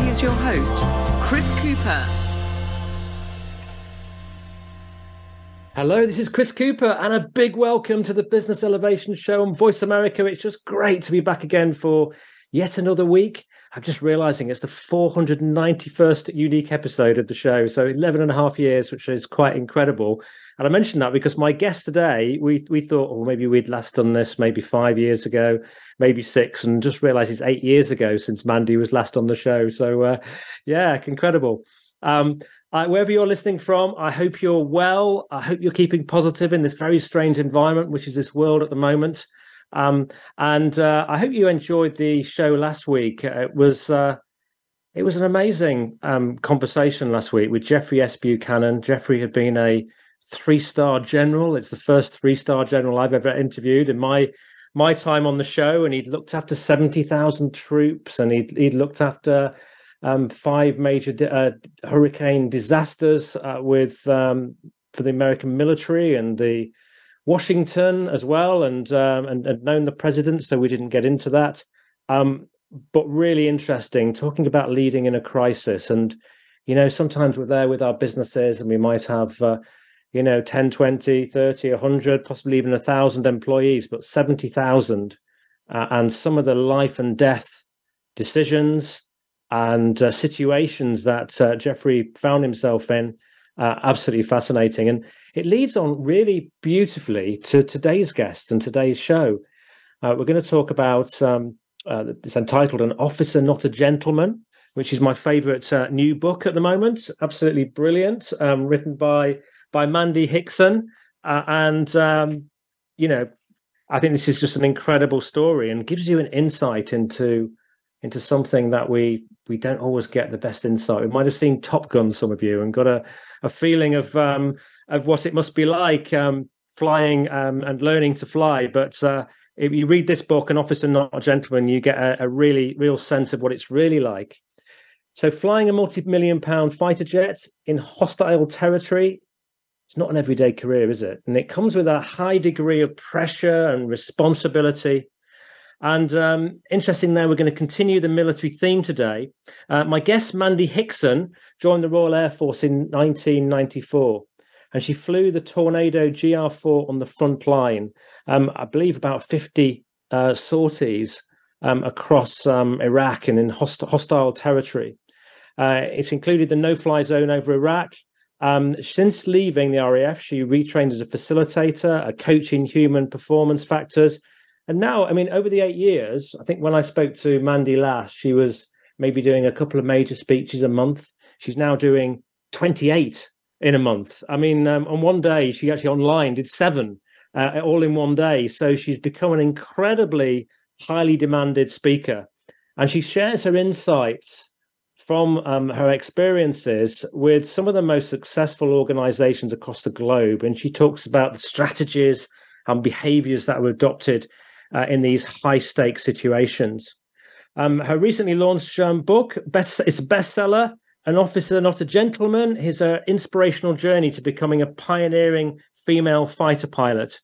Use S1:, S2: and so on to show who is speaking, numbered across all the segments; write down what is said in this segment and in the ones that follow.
S1: Here's your host, Chris Cooper.
S2: Hello, this is Chris Cooper, and a big welcome to the Business Elevation Show on Voice America. It's just great to be back again for yet another week. I'm just realizing it's the 491st unique episode of the show. So 11 and a half years, which is quite incredible. And I mentioned that because my guest today, we we thought, oh, maybe we'd last done this maybe five years ago, maybe six, and just realized it's eight years ago since Mandy was last on the show. So uh, yeah, incredible. Um, wherever you're listening from, I hope you're well. I hope you're keeping positive in this very strange environment, which is this world at the moment. Um, and uh, I hope you enjoyed the show last week. Uh, it was uh, it was an amazing um, conversation last week with Jeffrey S. Buchanan. Jeffrey had been a three star general. It's the first three star general I've ever interviewed in my my time on the show, and he'd looked after seventy thousand troops, and he'd he'd looked after um, five major uh, hurricane disasters uh, with um, for the American military and the Washington as well, and, um, and and known the president, so we didn't get into that. Um, but really interesting, talking about leading in a crisis, and you know sometimes we're there with our businesses, and we might have. Uh, you know 10 20 30 100 possibly even a thousand employees but 70000 uh, and some of the life and death decisions and uh, situations that uh, Jeffrey found himself in. Uh, absolutely fascinating. And it leads on really beautifully to today's guests and today's show. Uh, we're going to talk about um, uh, it's entitled An Officer Not a Gentleman, which is my favorite uh, new book at the moment. Absolutely brilliant, um, written by by Mandy Hickson. and, um, you know, I think this is just an incredible story and gives you an insight into into something that we we don't always get the best insight. We might have seen Top Gun, some of you, and got a, a feeling of um, of what it must be like um, flying um, and learning to fly. But uh, if you read this book, An Officer Not a Gentleman, you get a, a really real sense of what it's really like. So, flying a multi-million pound fighter jet in hostile territory it's not an everyday career, is it? And it comes with a high degree of pressure and responsibility. And um, interesting there, we're going to continue the military theme today. Uh, my guest, Mandy Hickson, joined the Royal Air Force in 1994, and she flew the Tornado GR4 on the front line. Um, I believe about 50 uh, sorties um, across um, Iraq and in host- hostile territory. Uh, it's included the no fly zone over Iraq. Um, since leaving the RAF, she retrained as a facilitator, a coach in human performance factors, and now, I mean, over the eight years, I think when I spoke to Mandy last, she was maybe doing a couple of major speeches a month. She's now doing 28 in a month. I mean, um, on one day, she actually online did seven uh, all in one day. So she's become an incredibly highly demanded speaker. And she shares her insights from um, her experiences with some of the most successful organizations across the globe. And she talks about the strategies and behaviors that were adopted uh, in these high stakes situations. Um, her recently launched um, book, best, it's a bestseller, An Officer Not a Gentleman, is an inspirational journey to becoming a pioneering female fighter pilot.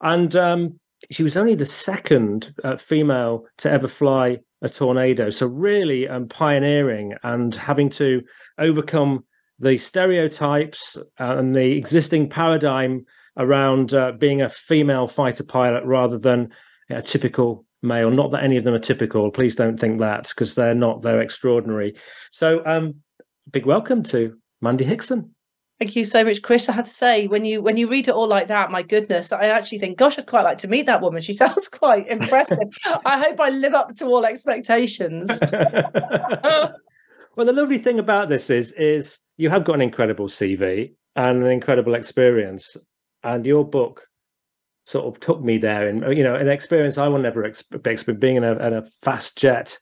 S2: And um, she was only the second uh, female to ever fly a tornado. So, really um, pioneering and having to overcome the stereotypes and the existing paradigm around uh, being a female fighter pilot rather than a typical male. Not that any of them are typical. Please don't think that because they're not. They're extraordinary. So, um, big welcome to Mandy Hickson.
S3: Thank you so much, Chris. I have to say, when you when you read it all like that, my goodness, I actually think, gosh, I'd quite like to meet that woman. She sounds quite impressive. I hope I live up to all expectations.
S2: well, the lovely thing about this is is you have got an incredible CV and an incredible experience, and your book sort of took me there and you know an experience I will never expect being in a, in a fast jet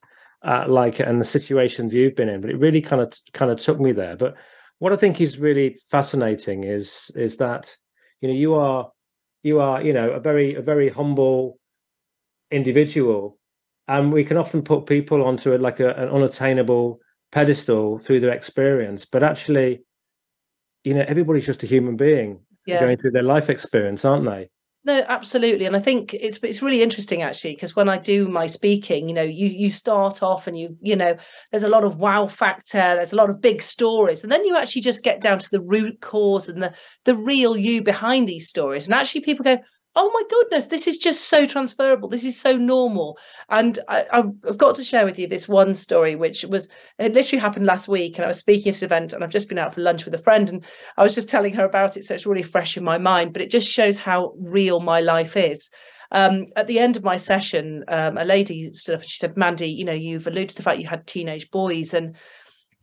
S2: uh, like and the situations you've been in, but it really kind of kind of took me there. But what I think is really fascinating is is that you know you are you are you know a very a very humble individual, and we can often put people onto a, like a, an unattainable pedestal through their experience, but actually, you know, everybody's just a human being yeah. going through their life experience, aren't they?
S3: No, absolutely, and I think it's it's really interesting actually because when I do my speaking, you know, you you start off and you you know, there's a lot of wow factor, there's a lot of big stories, and then you actually just get down to the root cause and the the real you behind these stories, and actually people go, oh my goodness, this is just so transferable. This is so normal. And I, have got to share with you this one story, which was it literally happened last week. And I was speaking at an event, and I've just been out for lunch with a friend, and I was just telling her about it. So it's really fresh in my mind, but it just shows how real my life is. Um, at the end of my session, um, a lady stood up and she said, Mandy, you know, you've alluded to the fact you had teenage boys, and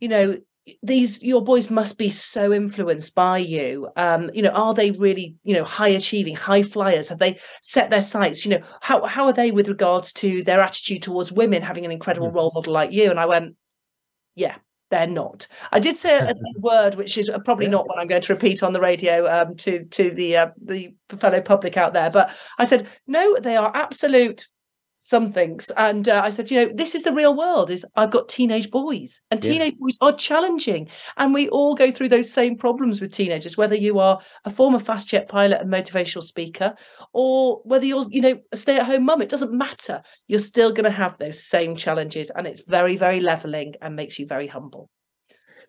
S3: you know, these your boys must be so influenced by you. Um you know are they really you know high achieving high flyers? Have they set their sights? You know how how are they with regards to their attitude towards women having an incredible mm-hmm. role model like you? And i went yeah they're not. I did say a, a word which is probably yeah. not what i'm going to repeat on the radio um to to the uh, the fellow public out there but i said no they are absolute some things. And uh, i said you know this is the real world is i've got teenage boys and teenage yeah. boys are challenging. And we all go through those same problems with teenagers whether you are a former fast jet pilot and motivational speaker or whether you're you know a stay-at-home mum it doesn't matter. You're still going to have those same challenges and it's very very leveling and makes you very humble.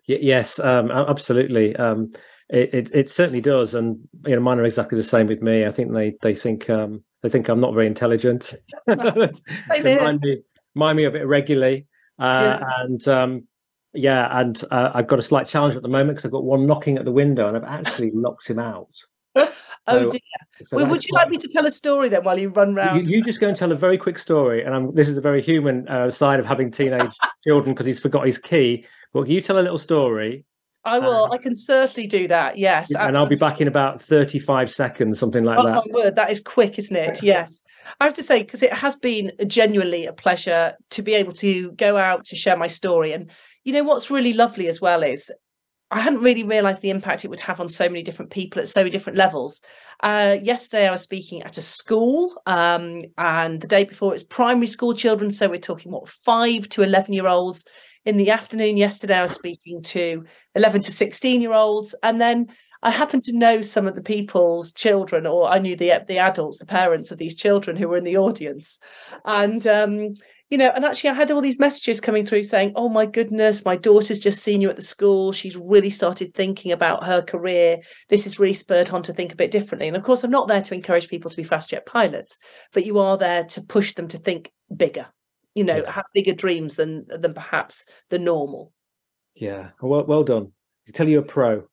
S2: Yes um, absolutely. Um, it, it, it certainly does and you know mine are exactly the same with me. I think they they think um they think I'm not very intelligent. remind me, remind me of it regularly. Uh, yeah. And um, yeah, and uh, I've got a slight challenge at the moment because I've got one knocking at the window, and I've actually locked him out.
S3: oh so, dear! So well, would you like me to tell a story then while you run round?
S2: You, you just go and tell a very quick story, and I'm, this is a very human uh, side of having teenage children because he's forgot his key. But you tell a little story,
S3: I will. Um, I can certainly do that. Yes,
S2: and absolutely. I'll be back in about thirty-five seconds, something like
S3: oh,
S2: that.
S3: My word, that is quick, isn't it? Yes, I have to say because it has been genuinely a pleasure to be able to go out to share my story. And you know what's really lovely as well is I hadn't really realised the impact it would have on so many different people at so many different levels. Uh, yesterday, I was speaking at a school, um, and the day before, it was primary school children. So we're talking what five to eleven year olds in the afternoon yesterday, I was speaking to 11 to 16 year olds. And then I happened to know some of the people's children, or I knew the, the adults, the parents of these children who were in the audience. And, um, you know, and actually, I had all these messages coming through saying, Oh my goodness, my daughter's just seen you at the school. She's really started thinking about her career. This has really spurred on to think a bit differently. And of course, I'm not there to encourage people to be fast jet pilots, but you are there to push them to think bigger you know yeah. have bigger dreams than than perhaps the normal
S2: yeah well well done I tell you a pro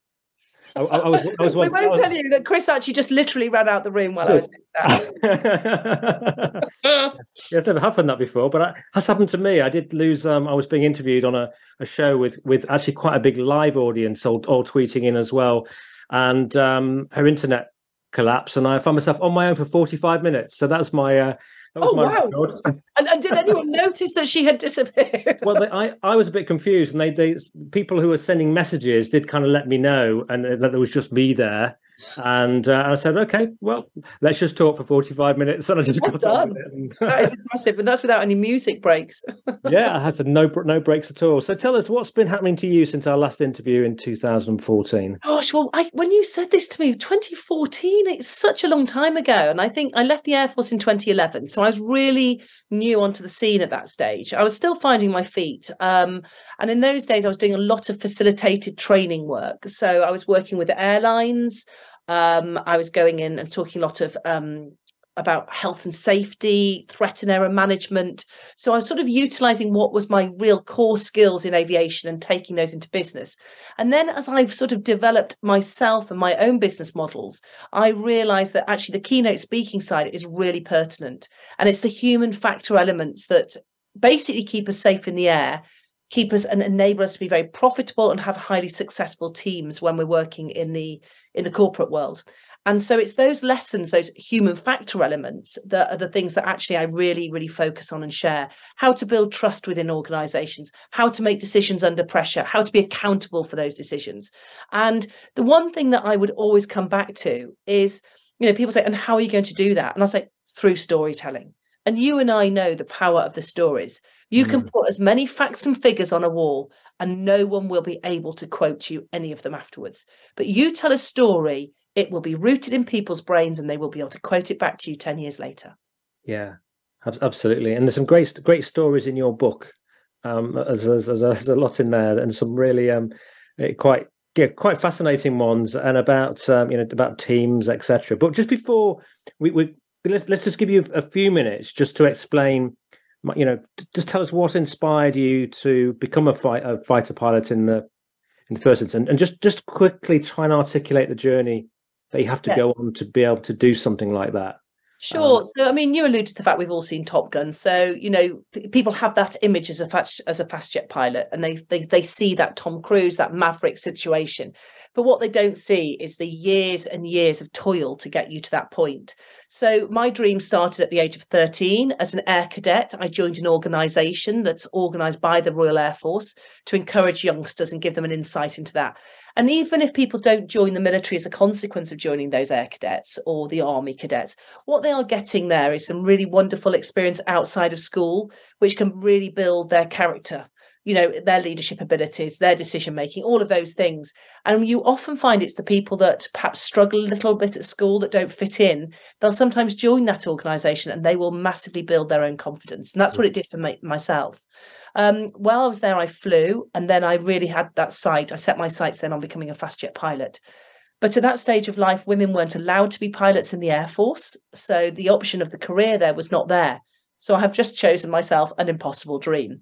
S2: I, I, was, I was
S3: we won't was... tell you that Chris actually just literally ran out the room while Good. I was doing that.
S2: yes, it's never happened that before, but it has happened to me. I did lose. Um, I was being interviewed on a, a show with with actually quite a big live audience, all, all tweeting in as well, and um, her internet collapsed, and I found myself on my own for forty five minutes. So that's my uh,
S3: oh wow! and, and, did anyone notice that she had disappeared?
S2: well, they, I I was a bit confused, and they they people who were sending messages did kind of let me know, and uh, that there was just me there. And uh, I said, okay, well, let's just talk for 45 minutes. And I just well got done.
S3: And... that is impressive. And that's without any music breaks.
S2: yeah, I had to no, no breaks at all. So tell us what's been happening to you since our last interview in 2014?
S3: Gosh, well, I, when you said this to me, 2014, it's such a long time ago. And I think I left the Air Force in 2011. So I was really new onto the scene at that stage. I was still finding my feet. Um, and in those days, I was doing a lot of facilitated training work. So I was working with airlines. Um, I was going in and talking a lot of um, about health and safety, threat and error management. So I was sort of utilizing what was my real core skills in aviation and taking those into business. And then as I've sort of developed myself and my own business models, I realized that actually the keynote speaking side is really pertinent. And it's the human factor elements that basically keep us safe in the air keep us and enable us to be very profitable and have highly successful teams when we're working in the in the corporate world And so it's those lessons, those human factor elements that are the things that actually I really, really focus on and share. How to build trust within organizations, how to make decisions under pressure, how to be accountable for those decisions. And the one thing that I would always come back to is, you know, people say, and how are you going to do that? And I say, through storytelling. And you and I know the power of the stories. You mm. can put as many facts and figures on a wall, and no one will be able to quote you any of them afterwards. But you tell a story, it will be rooted in people's brains, and they will be able to quote it back to you 10 years later.
S2: Yeah, absolutely. And there's some great, great stories in your book. Um, there's, there's, there's, a, lot in there, and some really um, eh, quite yeah, quite fascinating ones, and about um, you know about teams, etc. But just before we, we let's let's just give you a few minutes just to explain you know just tell us what inspired you to become a, fight, a fighter pilot in the in the first instance and just just quickly try and articulate the journey that you have to yeah. go on to be able to do something like that
S3: Sure. Um, so, I mean, you alluded to the fact we've all seen Top Gun. So, you know, p- people have that image as a fast, as a fast jet pilot, and they they they see that Tom Cruise, that Maverick situation. But what they don't see is the years and years of toil to get you to that point. So, my dream started at the age of thirteen as an air cadet. I joined an organisation that's organised by the Royal Air Force to encourage youngsters and give them an insight into that. And even if people don't join the military as a consequence of joining those air cadets or the army cadets, what they are getting there is some really wonderful experience outside of school, which can really build their character, you know, their leadership abilities, their decision making, all of those things. And you often find it's the people that perhaps struggle a little bit at school that don't fit in, they'll sometimes join that organization and they will massively build their own confidence. And that's what mm. it did for me, myself. Um, while I was there, I flew, and then I really had that sight. I set my sights then on becoming a fast jet pilot. But at that stage of life, women weren't allowed to be pilots in the Air Force. So the option of the career there was not there. So I have just chosen myself an impossible dream.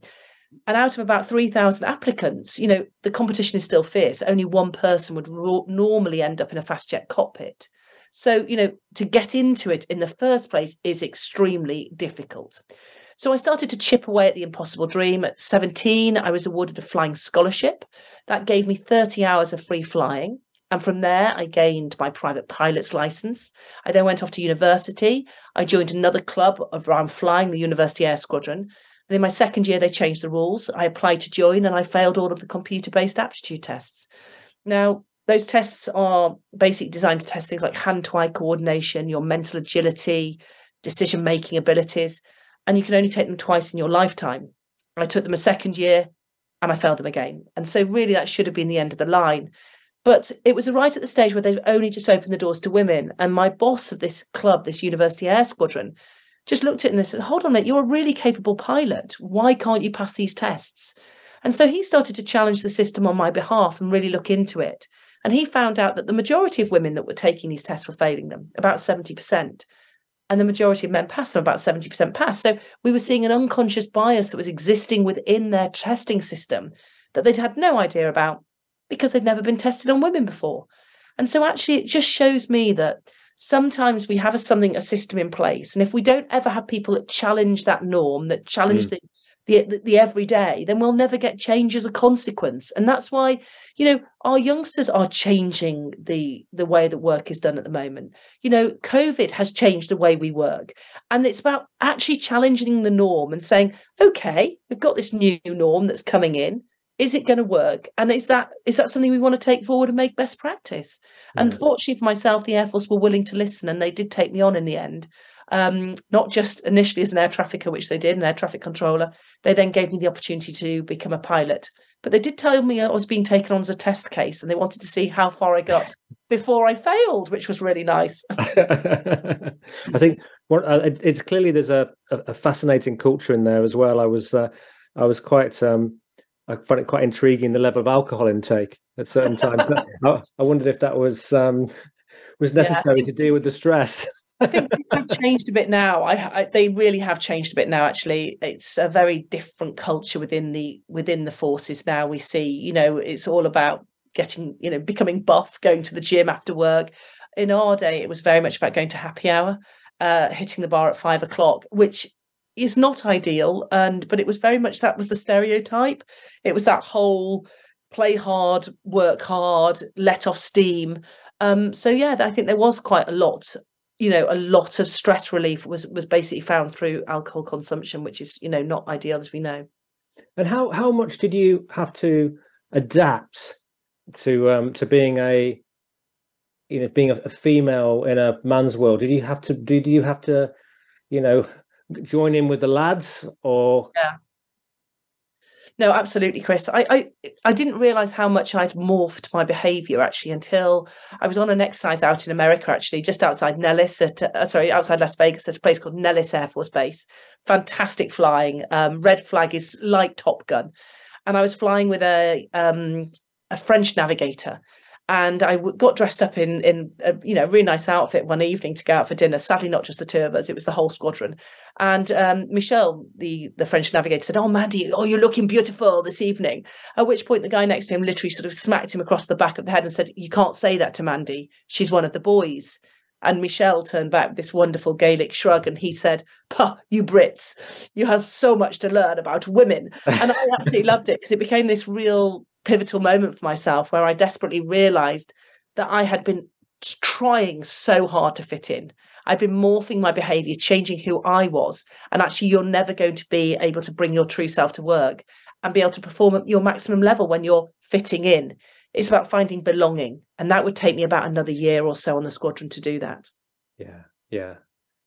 S3: And out of about 3,000 applicants, you know, the competition is still fierce. Only one person would ro- normally end up in a fast jet cockpit. So, you know, to get into it in the first place is extremely difficult. So I started to chip away at the impossible dream. At 17, I was awarded a flying scholarship. That gave me 30 hours of free flying. And from there, I gained my private pilot's license. I then went off to university. I joined another club around flying, the University Air Squadron. And in my second year, they changed the rules. I applied to join and I failed all of the computer based aptitude tests. Now, those tests are basically designed to test things like hand to eye coordination, your mental agility, decision making abilities and you can only take them twice in your lifetime. I took them a second year and I failed them again. And so, really, that should have been the end of the line. But it was right at the stage where they've only just opened the doors to women. And my boss of this club, this University Air Squadron, just looked at it and said, Hold on, mate, you're a really capable pilot. Why can't you pass these tests? And so he started to challenge the system on my behalf and really look into it. And he found out that the majority of women that were taking these tests were failing them, about 70% and the majority of men passed them, about 70% passed. So we were seeing an unconscious bias that was existing within their testing system that they'd had no idea about because they'd never been tested on women before. And so actually it just shows me that sometimes we have a something a system in place and if we don't ever have people that challenge that norm that challenge mm. the the, the, the everyday, then we'll never get change as a consequence. And that's why, you know, our youngsters are changing the the way that work is done at the moment. You know, COVID has changed the way we work. And it's about actually challenging the norm and saying, okay, we've got this new norm that's coming in. Is it going to work? And is that is that something we want to take forward and make best practice? Yeah. And fortunately for myself, the Air Force were willing to listen and they did take me on in the end um, not just initially as an air trafficker, which they did, an air traffic controller. They then gave me the opportunity to become a pilot. But they did tell me I was being taken on as a test case and they wanted to see how far I got before I failed, which was really nice.
S2: I think what, uh, it's clearly there's a, a, fascinating culture in there as well. I was uh, I was quite um, I find it quite intriguing the level of alcohol intake at certain times. I, I, wondered if that was um, was necessary yeah. to deal with the stress.
S3: I think things have changed a bit now. I, I, they really have changed a bit now. Actually, it's a very different culture within the within the forces now. We see, you know, it's all about getting, you know, becoming buff, going to the gym after work. In our day, it was very much about going to happy hour, uh, hitting the bar at five o'clock, which is not ideal. And but it was very much that was the stereotype. It was that whole play hard, work hard, let off steam Um, so yeah, I think there was quite a lot you know a lot of stress relief was was basically found through alcohol consumption which is you know not ideal as we know.
S2: And how how much did you have to adapt to um to being a you know being a, a female in a man's world? Did you have to did you have to you know join in with the lads or
S3: yeah no, absolutely, Chris. I, I I didn't realize how much I'd morphed my behavior actually until I was on an exercise out in America, actually, just outside Nellis at uh, sorry, outside Las Vegas at a place called Nellis Air Force Base. Fantastic flying. Um, red flag is like Top Gun, and I was flying with a um, a French navigator and I got dressed up in in a you know really nice outfit one evening to go out for dinner. Sadly, not just the two of us; it was the whole squadron. And um, Michel, the the French navigator, said, "Oh, Mandy, oh, you're looking beautiful this evening." At which point, the guy next to him literally sort of smacked him across the back of the head and said, "You can't say that to Mandy. She's one of the boys." And Michel turned back with this wonderful Gallic shrug and he said, Puh, you Brits, you have so much to learn about women. And I absolutely loved it because it became this real pivotal moment for myself where I desperately realized that I had been trying so hard to fit in. I'd been morphing my behavior, changing who I was. And actually, you're never going to be able to bring your true self to work and be able to perform at your maximum level when you're fitting in. It's about finding belonging. And that would take me about another year or so on the squadron to do that.
S2: Yeah, yeah,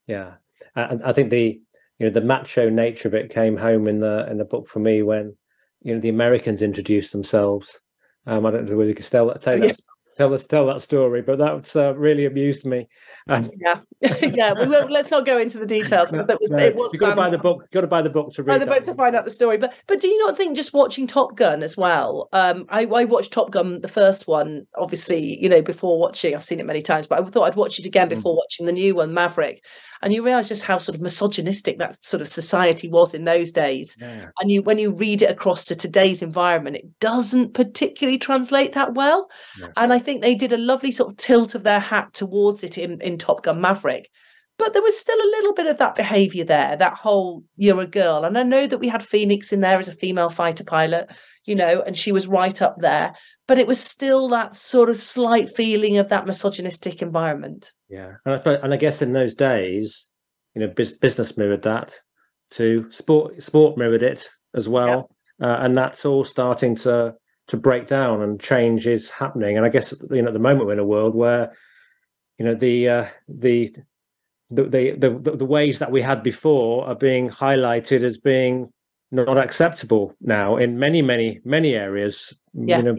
S2: yeah. I, I think the you know the macho nature of it came home in the in the book for me when you know the Americans introduced themselves. Um, I don't know whether you can tell, tell, that, tell us tell that story, but that's uh, really amused me.
S3: Um, yeah, yeah. We will, let's not go into the details because that was no, it was.
S2: You got to buy the book. you've Got to buy the book to read.
S3: Buy the book to find out the story. But but do you not think just watching Top Gun as well? Um, I, I watched Top Gun the first one, obviously, you know, before watching. I've seen it many times, but I thought I'd watch it again mm. before mm. watching the new one, Maverick and you realize just how sort of misogynistic that sort of society was in those days yeah. and you when you read it across to today's environment it doesn't particularly translate that well yeah. and i think they did a lovely sort of tilt of their hat towards it in in top gun maverick but there was still a little bit of that behavior there that whole you're a girl and i know that we had phoenix in there as a female fighter pilot you know and she was right up there but it was still that sort of slight feeling of that misogynistic environment
S2: yeah, and I, and I guess in those days, you know, business mirrored that to sport. Sport mirrored it as well, yeah. uh, and that's all starting to to break down and change is happening. And I guess you know at the moment we're in a world where you know the uh, the the, the the the ways that we had before are being highlighted as being not acceptable now in many many many areas yeah. you know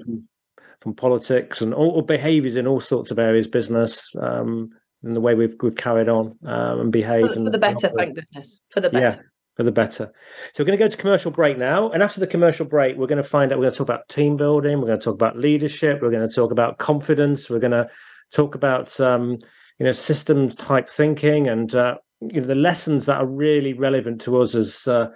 S2: from politics and all, all behaviors in all sorts of areas business um, and the way we've we've carried on um, and behaved. For,
S3: for the better, and thank goodness. For the better.
S2: For the better. So we're going to go to commercial break now, and after the commercial break, we're going to find out. We're going to talk about team building. We're going to talk about leadership. We're going to talk about confidence. We're going to talk about um, you know systems type thinking and uh, you know the lessons that are really relevant to us as uh,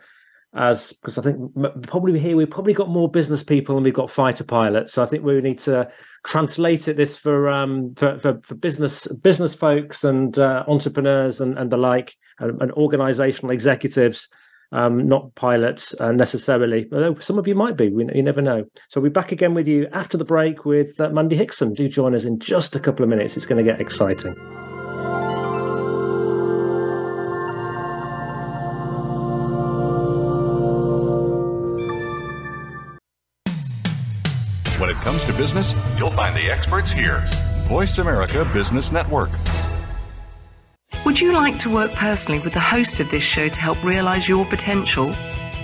S2: as because I think probably here we've probably got more business people and we've got fighter pilots. So I think we need to translate it this for um for for, for business business folks and uh, entrepreneurs and, and the like and, and organizational executives. Um, not pilots uh, necessarily, although some of you might be. We, you never know. So we'll be back again with you after the break with uh, Mandy Hickson. Do join us in just a couple of minutes. It's going to get exciting.
S4: When it comes to business, you'll find the experts here. Voice America Business Network.
S1: Would you like to work personally with the host of this show to help realize your potential?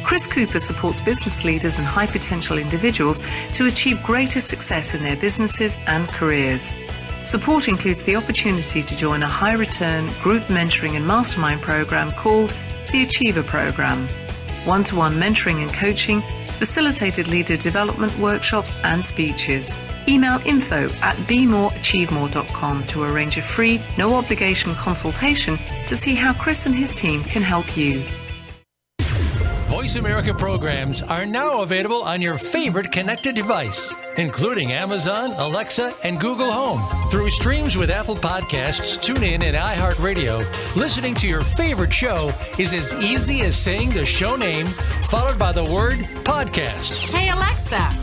S1: Chris Cooper supports business leaders and high potential individuals to achieve greater success in their businesses and careers. Support includes the opportunity to join a high return group mentoring and mastermind program called the Achiever Program. One to one mentoring and coaching facilitated leader development workshops and speeches. Email info at bemoreachievemore.com to arrange a free, no obligation consultation to see how Chris and his team can help you.
S5: Voice America programs are now available on your favorite connected device, including Amazon, Alexa, and Google Home. Through streams with Apple Podcasts, TuneIn, and iHeartRadio, listening to your favorite show is as easy as saying the show name followed by the word podcast.
S6: Hey, Alexa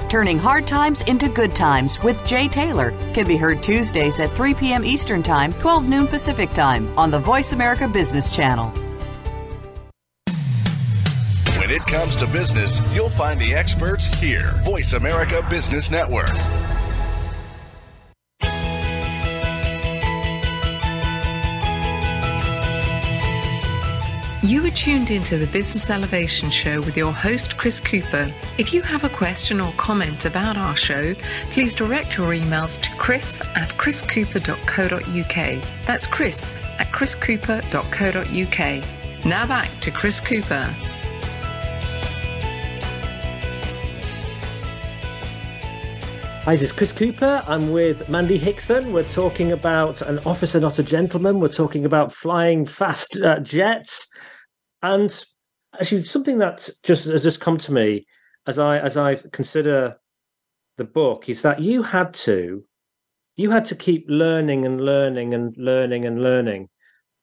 S7: Turning Hard Times into Good Times with Jay Taylor can be heard Tuesdays at 3 p.m. Eastern Time, 12 noon Pacific Time on the Voice America Business Channel.
S4: When it comes to business, you'll find the experts here. Voice America Business Network.
S1: You are tuned into the Business Elevation Show with your host, Chris Cooper. If you have a question or comment about our show, please direct your emails to chris at chriscooper.co.uk. That's chris at chriscooper.co.uk. Now back to Chris Cooper.
S2: Hi, this is Chris Cooper. I'm with Mandy Hickson. We're talking about an officer, not a gentleman. We're talking about flying fast uh, jets, and actually something that just has just come to me as I as I consider the book is that you had to you had to keep learning and learning and learning and learning,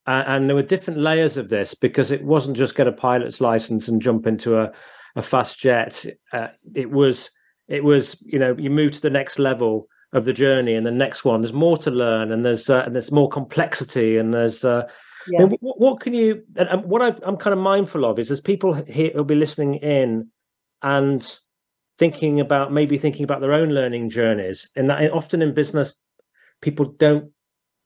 S2: uh, and there were different layers of this because it wasn't just get a pilot's license and jump into a a fast jet. Uh, it was it was you know you move to the next level of the journey and the next one there's more to learn and there's uh, and there's more complexity and there's
S3: Yeah.
S2: what, what can you what I, i'm kind of mindful of is there's people here who'll be listening in and thinking about maybe thinking about their own learning journeys and that often in business people don't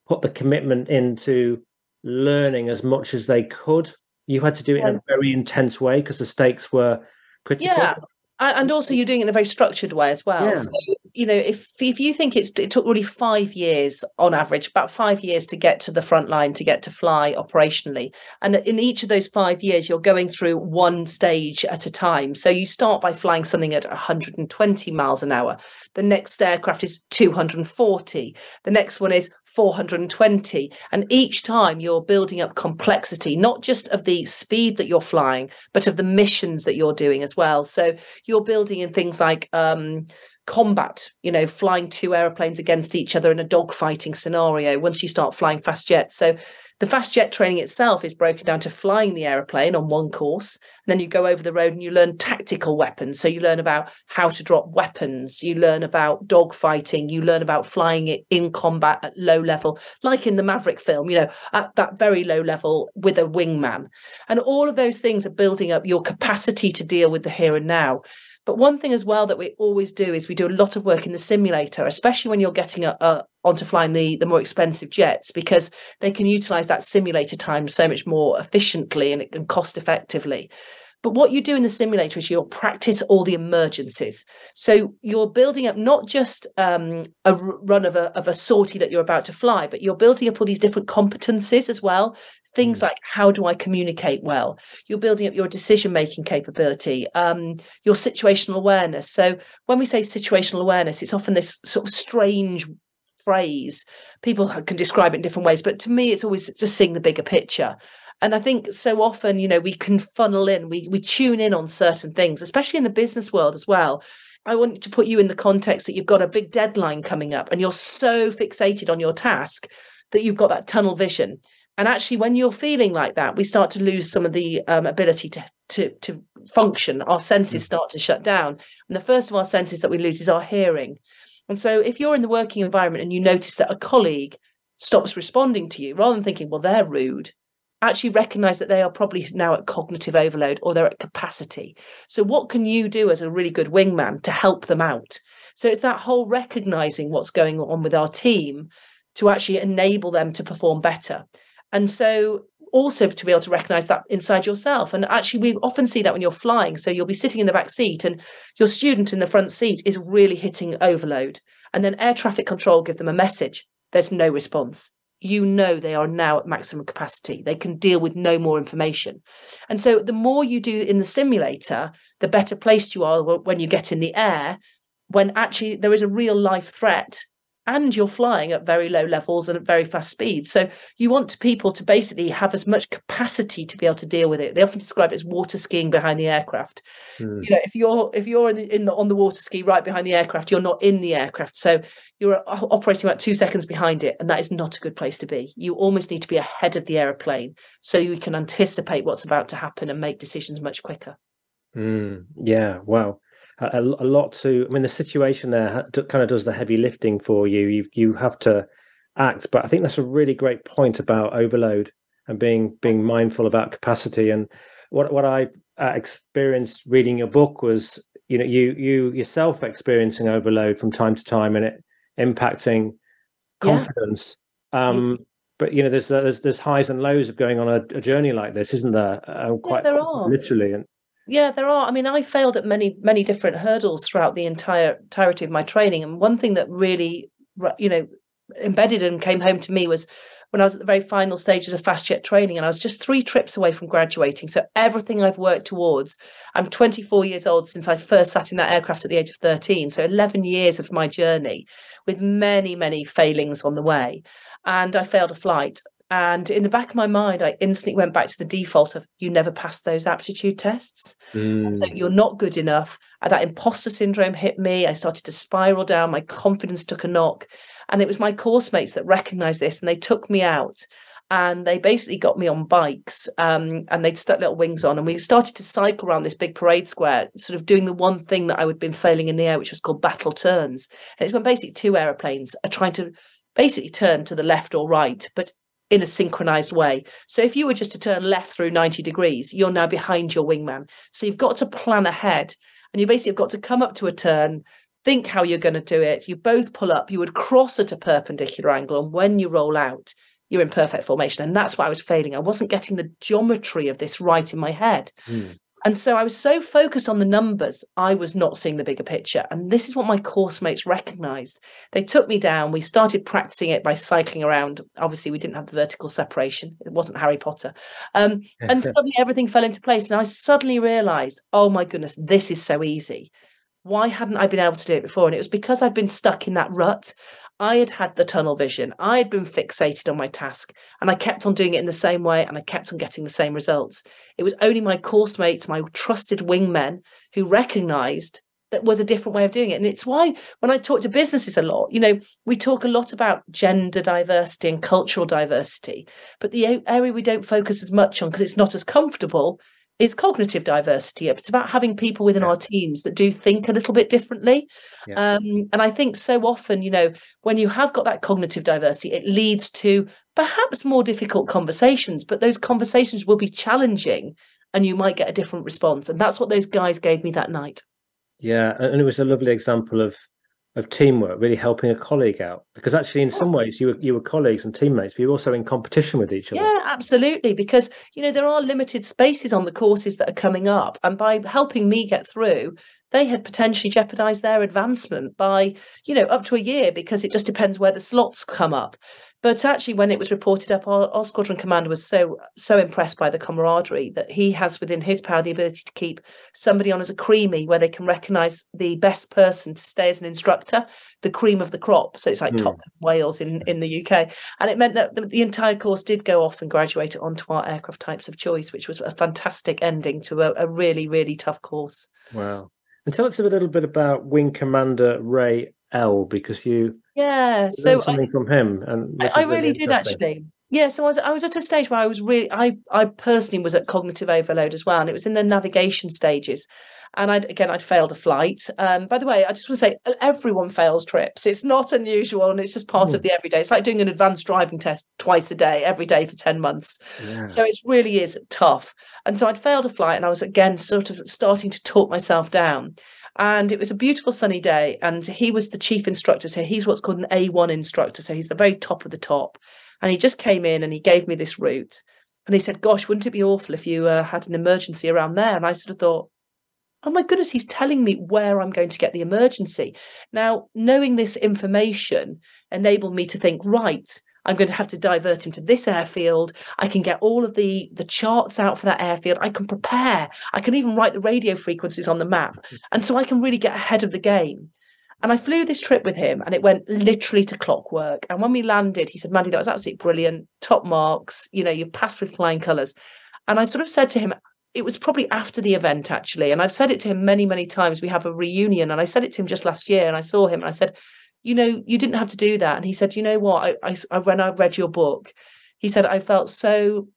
S2: put the commitment into learning as much as they could you had to do it in a very intense way because the stakes were critical
S3: Yeah. And also you're doing it in a very structured way as well
S2: Yeah.
S3: so you know if if you think it's it took really five years on average about five years to get to the front line to get to fly operationally and in each of those five years you're going through one stage at a time. So you start by flying something at 120 miles an hour. The next aircraft is 240 the next one is 420 and each time you're building up complexity not just of the speed that you're flying but of the missions that you're doing as well. So you're building in things like um combat you know flying two airplanes against each other in a dogfighting scenario once you start flying fast jets. So the fast jet training itself is broken down to flying the aeroplane on one course and then you go over the road and you learn tactical weapons. So you learn about how to drop weapons you learn about dogfighting you learn about flying it in combat at low level like in the maverick film you know at that very low level with a wingman. And all of those things are building up your capacity to deal with the here and now but one thing as well that we always do is we do a lot of work in the simulator, especially when you're getting a, a, onto flying the, the more expensive jets, because they can utilize that simulator time so much more efficiently and, and cost effectively. But what you do in the simulator is you'll practice all the emergencies. So you're building up not just um, a run of a, of a sortie that you're about to fly, but you're building up all these different competencies as well. Things like how do I communicate well? You're building up your decision making capability, um, your situational awareness. So when we say situational awareness, it's often this sort of strange phrase. People can describe it in different ways, but to me, it's always just seeing the bigger picture. And I think so often, you know, we can funnel in, we we tune in on certain things, especially in the business world as well. I want to put you in the context that you've got a big deadline coming up and you're so fixated on your task that you've got that tunnel vision. And actually, when you're feeling like that, we start to lose some of the um, ability to, to to function. Our senses start to shut down. And the first of our senses that we lose is our hearing. And so, if you're in the working environment and you notice that a colleague stops responding to you, rather than thinking, well, they're rude, actually recognize that they are probably now at cognitive overload or they're at capacity. So, what can you do as a really good wingman to help them out? So, it's that whole recognizing what's going on with our team to actually enable them to perform better. And so, also to be able to recognize that inside yourself. And actually, we often see that when you're flying. So, you'll be sitting in the back seat and your student in the front seat is really hitting overload. And then air traffic control give them a message there's no response you know they are now at maximum capacity. They can deal with no more information. And so the more you do in the simulator, the better placed you are when you get in the air, when actually there is a real life threat and you're flying at very low levels and at very fast speeds. So you want people to basically have as much capacity to be able to deal with it. They often describe it as water skiing behind the aircraft. Mm. You know, if you're if you're in, the, in the, on the water ski right behind the aircraft, you're not in the aircraft. So you're operating about two seconds behind it, and that is not a good place to be. You almost need to be ahead of the aeroplane so you can anticipate what's about to happen and make decisions much quicker.
S2: Mm. Yeah. Wow a, a lot to. I mean, the situation there kind of does the heavy lifting for you. You you have to act, but I think that's a really great point about overload and being being mindful about capacity. And what what I uh, experienced reading your book was, you know, you you yourself experiencing overload from time to time, and it impacting confidence. Yeah. Um, but you know, there's there's there's highs and lows of going on a, a journey like this, isn't there?
S3: Uh, quite yeah, there are.
S2: literally, and
S3: yeah, there are. I mean, I failed at many, many different hurdles throughout the entire entirety of my training. And one thing that really, you know, embedded and came home to me was when I was at the very final stages of fast jet training and I was just three trips away from graduating. So everything I've worked towards, I'm 24 years old since I first sat in that aircraft at the age of 13. So 11 years of my journey with many, many failings on the way. And I failed a flight. And in the back of my mind, I instantly went back to the default of you never passed those aptitude tests. Mm. So you're not good enough. And that imposter syndrome hit me. I started to spiral down. My confidence took a knock. And it was my course mates that recognized this and they took me out and they basically got me on bikes um, and they'd stuck little wings on and we started to cycle around this big parade square sort of doing the one thing that i would been failing in the air which was called battle turns and it's when basically two aeroplanes are trying to basically turn to the left or right but in a synchronized way. So if you were just to turn left through 90 degrees, you're now behind your wingman. So you've got to plan ahead and you basically have got to come up to a turn, think how you're going to do it. You both pull up, you would cross at a perpendicular angle. And when you roll out, you're in perfect formation. And that's why I was failing. I wasn't getting the geometry of this right in my head. Mm. And so I was so focused on the numbers, I was not seeing the bigger picture. And this is what my course mates recognized. They took me down. We started practicing it by cycling around. Obviously, we didn't have the vertical separation, it wasn't Harry Potter. Um, and suddenly everything fell into place. And I suddenly realized, oh my goodness, this is so easy. Why hadn't I been able to do it before? And it was because I'd been stuck in that rut. I had had the tunnel vision. I had been fixated on my task and I kept on doing it in the same way and I kept on getting the same results. It was only my course mates, my trusted wingmen, who recognized that was a different way of doing it. And it's why when I talk to businesses a lot, you know, we talk a lot about gender diversity and cultural diversity, but the area we don't focus as much on because it's not as comfortable is cognitive diversity. It's about having people within yeah. our teams that do think a little bit differently. Yeah. Um, and I think so often, you know, when you have got that cognitive diversity, it leads to perhaps more difficult conversations, but those conversations will be challenging and you might get a different response. And that's what those guys gave me that night.
S2: Yeah. And it was a lovely example of of teamwork, really helping a colleague out. Because actually, in some ways, you were you were colleagues and teammates, but you're also in competition with each other.
S3: Yeah, absolutely. Because you know there are limited spaces on the courses that are coming up, and by helping me get through, they had potentially jeopardized their advancement by you know up to a year because it just depends where the slots come up. But actually, when it was reported up, our, our, squadron commander was so so impressed by the camaraderie that he has within his power the ability to keep somebody on as a creamie, where they can recognise the best person to stay as an instructor, the cream of the crop. So it's like mm. top Wales in in the UK, and it meant that the, the, entire course did go off and graduate onto our aircraft types of choice, which was a fantastic ending to a, a really really tough course.
S2: Wow! And tell us a little bit about Wing Commander Ray L, because you
S3: yeah so
S2: I, from him and
S3: I, I really did actually. Yeah so I was, I was at a stage where i was really i i personally was at cognitive overload as well and it was in the navigation stages. And i again i'd failed a flight. Um, by the way i just want to say everyone fails trips. It's not unusual and it's just part mm. of the everyday. It's like doing an advanced driving test twice a day every day for 10 months. Yeah. so it really is tough. And so i'd failed a flight and i was again sort of starting to talk myself down and it was a beautiful sunny day. And he was the chief instructor. So he's what's called an A1 instructor. So he's the very top of the top. And he just came in and he gave me this route. And he said, Gosh, wouldn't it be awful if you uh, had an emergency around there? And I sort of thought, Oh my goodness, he's telling me where I'm going to get the emergency. Now, knowing this information enabled me to think, right, I'm going to have to divert into this airfield. I can get all of the the charts out for that airfield. I can prepare. I can even write the radio frequencies on the map. Mm-hmm. And so I can really get ahead of the game. And I flew this trip with him and it went literally to clockwork. And when we landed, he said, Mandy, that was absolutely brilliant. Top marks. You know, you passed with flying colours. And I sort of said to him, it was probably after the event actually. And I've said it to him many, many times. We have a reunion. And I said it to him just last year and I saw him and I said, you know, you didn't have to do that. And he said, you know what? I, I, when I read your book, he said, I felt so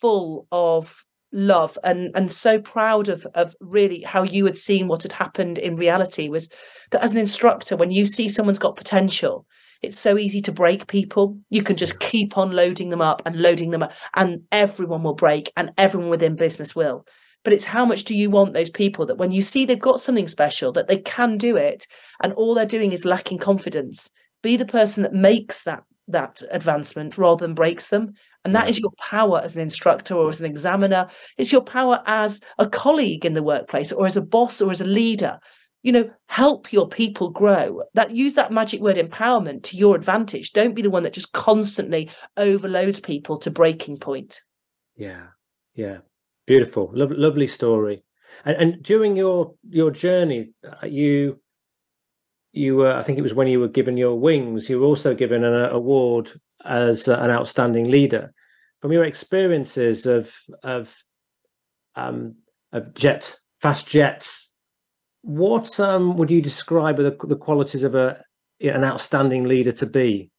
S3: full of love and and so proud of of really how you had seen what had happened in reality was that as an instructor when you see someone's got potential it's so easy to break people you can just keep on loading them up and loading them up and everyone will break and everyone within business will but it's how much do you want those people that when you see they've got something special that they can do it and all they're doing is lacking confidence. Be the person that makes that that advancement rather than breaks them. And that is your power as an instructor or as an examiner. It's your power as a colleague in the workplace or as a boss or as a leader. You know help your people grow. That use that magic word empowerment to your advantage. Don't be the one that just constantly overloads people to breaking point.
S2: Yeah. Yeah beautiful. Lo- lovely story. And, and during your your journey uh, you you were i think it was when you were given your wings you were also given an award as an outstanding leader. From your experiences of of um of jet fast jets what um would you describe the, the qualities of a an outstanding leader to be?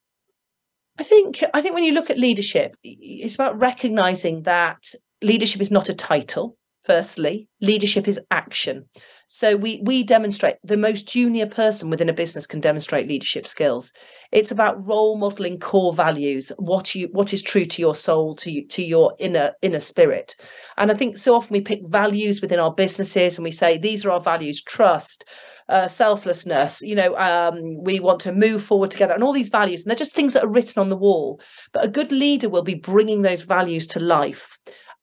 S3: I think i think when you look at leadership it's about recognizing that leadership is not a title firstly leadership is action so we we demonstrate the most junior person within a business can demonstrate leadership skills. It's about role modeling core values, what you what is true to your soul, to you, to your inner inner spirit. And I think so often we pick values within our businesses and we say these are our values: trust, uh, selflessness. You know, um, we want to move forward together, and all these values. And they're just things that are written on the wall. But a good leader will be bringing those values to life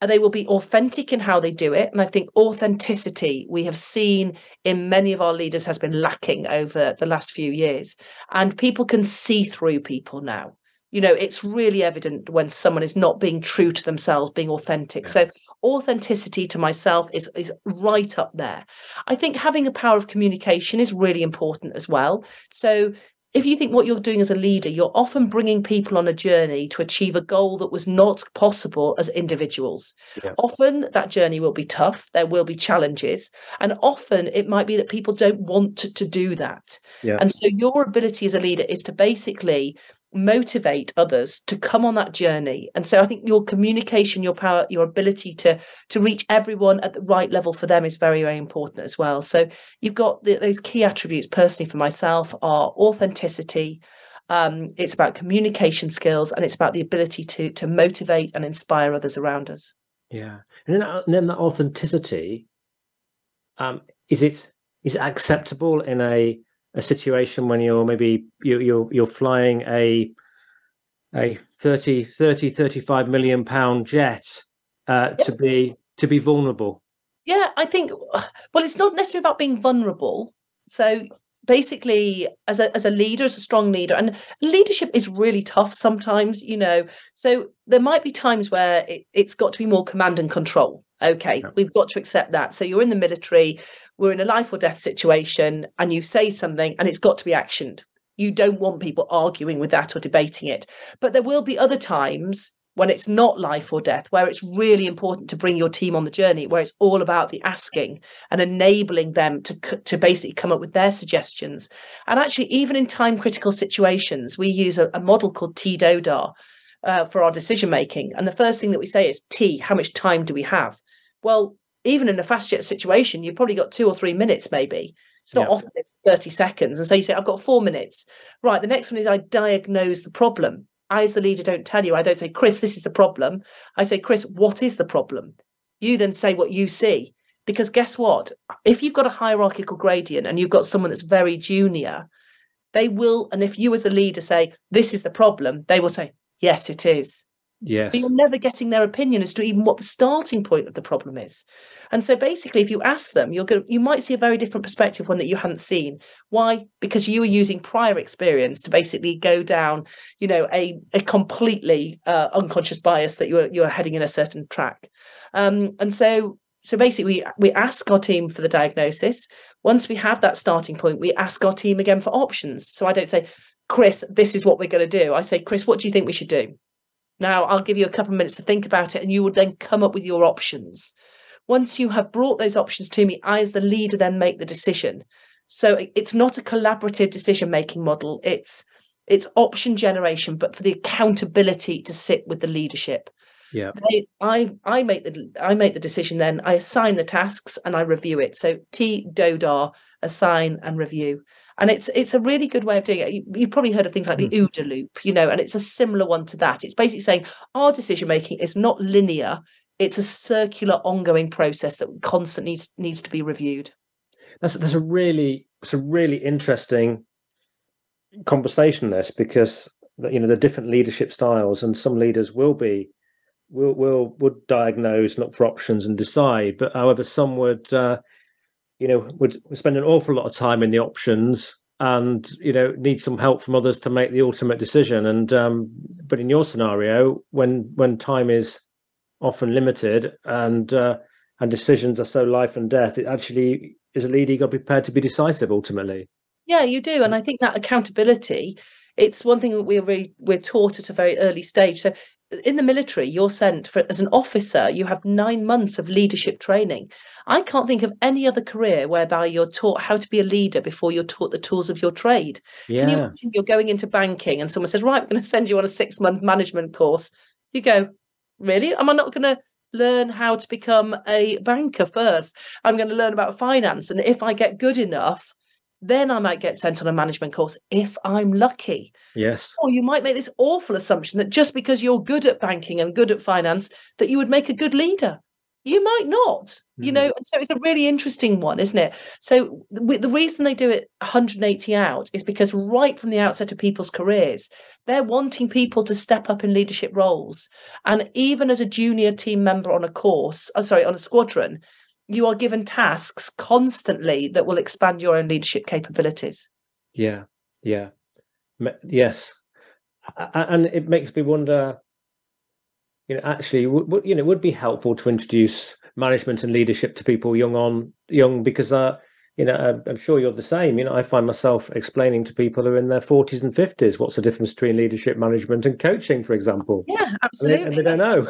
S3: they will be authentic in how they do it. And I think authenticity we have seen in many of our leaders has been lacking over the last few years. And people can see through people now. You know, it's really evident when someone is not being true to themselves, being authentic. Yeah. So authenticity to myself is is right up there. I think having a power of communication is really important as well. So if you think what you're doing as a leader, you're often bringing people on a journey to achieve a goal that was not possible as individuals. Yeah. Often that journey will be tough, there will be challenges, and often it might be that people don't want to, to do that. Yeah. And so your ability as a leader is to basically motivate others to come on that journey. And so i think your communication your power your ability to to reach everyone at the right level for them is very very important as well. So you've got the, those key attributes personally for myself are authenticity um, it's about communication skills and it's about the ability to to motivate and inspire others around us.
S2: Yeah. And then, and then that authenticity um is it is it acceptable in a a situation when you're maybe you, you're you're flying a a 30 30 35 million pound jet uh, yeah. to be to be vulnerable.
S3: Yeah i think well it's not necessarily about being vulnerable. So basically as a as a leader as a strong leader and leadership is really tough sometimes you know. So there might be times where it, has got to be more command and control okay yeah. we've got to accept that so you're in the military we're in a life or death situation and you say something and it's got to be actioned. You don't want people arguing with that or debating it. But there will be other times when it's not life or death, where it's really important to bring your team on the journey, where it's all about the asking and enabling them to, to basically come up with their suggestions. And actually, even in time critical situations, we use a, a model called TDODAR uh, for our decision making. And the first thing that we say is T, how much time do we have? Well, even in a fast jet situation, you've probably got two or three minutes, maybe. It's not yeah. often it's 30 seconds. And so you say, I've got four minutes. Right. The next one is I diagnose the problem. I, as the leader, don't tell you. I don't say, Chris, this is the problem. I say, Chris, what is the problem? You then say what you see. Because guess what? If you've got a hierarchical gradient and you've got someone that's very junior, they will, and if you as the leader say, this is the problem, they will say, yes, it is
S2: Yes.
S3: So you're never getting their opinion as to even what the starting point of the problem is. And so basically, if you ask them, you're going you might see a very different perspective, one that you hadn't seen. Why? Because you were using prior experience to basically go down, you know, a, a completely uh, unconscious bias that you're you're heading in a certain track. Um, and so so basically we, we ask our team for the diagnosis once we have that starting point we ask our team again for options so i don't say chris this is what we're going to do i say chris what do you think we should do now, I'll give you a couple of minutes to think about it, and you would then come up with your options. Once you have brought those options to me, I, as the leader, then make the decision. So it's not a collaborative decision making model. It's it's option generation, but for the accountability to sit with the leadership.
S2: Yeah.
S3: They, I I make the I make the decision. Then I assign the tasks and I review it. So T DODAR assign and review and it's it's a really good way of doing it you, have probably heard of things like the
S2: Mm.
S3: OODA loop you know and it's a similar one to that it's basically saying our decision making is not linear it's a circular ongoing process that constantly needs, needs to be reviewed
S2: That's that's a really it's a really interesting conversation. This because you know the different leadership styles, and some leaders will be will will would diagnose, look for options, and decide. But however, some would uh, you know would spend an awful lot of time in the options and you know need some help from others to make the ultimate decision. And um, but in your scenario, when when time is often limited and uh, and decisions are so life and death, it actually is a leader you got prepared to be decisive ultimately.
S3: yeah you do and i think that accountability it's one thing that we're really, we're taught at a very early stage so in the military you're sent for as an officer you have nine months of leadership training. I can't think of any other career whereby you're taught how to be a leader before you're taught the tools of your trade. You
S2: Yeah,
S3: imagine you're going into banking and someone says right we're going to send you on a six month management course. You go really? Am i not going to learn how to become a banker first? I'm going to learn about finance and if i get good enough then i might get sent on a management course if i'm lucky.
S2: Yes,
S3: or you might make this awful assumption that just because you're good at banking and good at finance that you would make a good leader. You might not you
S2: Mhm.
S3: know and so it's a really interesting one isn't it? So the, the reason they do it 180 out is because right from the outset of people's careers they're wanting people to step up in leadership roles. And even as a junior team member on a course oh, sorry on a squadron you are given tasks constantly that will expand your own leadership capabilities
S2: yeah, yeah, Me- yes, and it makes me wonder. You know, actually, would, would you know, it would be helpful to introduce management and leadership to people young on young because, uh, you know, I'm- sure you're the same. You know, I find myself explaining to people who are in their 40s and 50s what's the difference between leadership, management, and coaching, for example.
S3: yeah
S2: And they,
S3: absolutely
S2: and they don't know.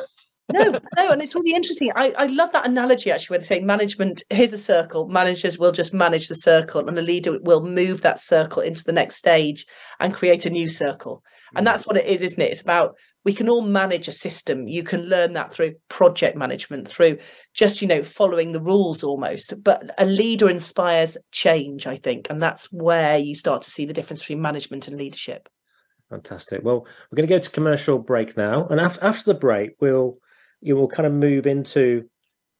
S3: No, no, and it's really interesting. I, I love that analogy actually, where they say management, here's a circle, managers will just manage the circle, and a leader will move that circle into the next stage and create a new circle. And mm. that's what it is, isn't it? It's about we can all manage a system. You can learn that through project management, through just, you know, following the rules almost. But a leader inspires change, I think. And that's where you start to see the difference between management and leadership.
S2: Fantastic. Well, we're going to go to commercial break now, and after after the break, we'll you will kind of move into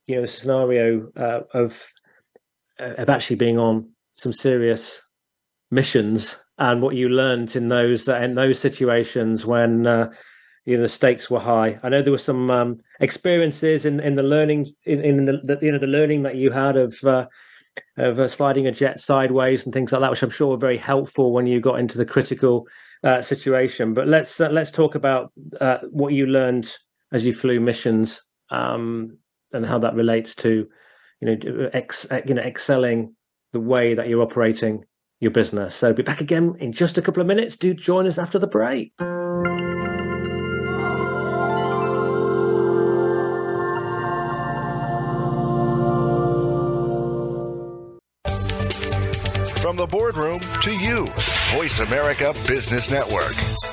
S2: you know a scenario uh, of uh, of actually being on some serious missions and what you learned in those in those situations when uh, you know the stakes were high. I know there were some um, experiences in in the learning in in the, the you know the learning that you had of. Uh, of uh, sliding a jet sideways and things like that, which I'm sure were very helpful when you got into the critical uh, situation. But let's uh, let's talk about uh, what you learned as you flew missions um, and how that relates to you know ex, you know excelling the way that you're operating your business. So be back again in just a couple of minutes. Do join us after the break.
S8: From the boardroom to you, Voice America Business Network.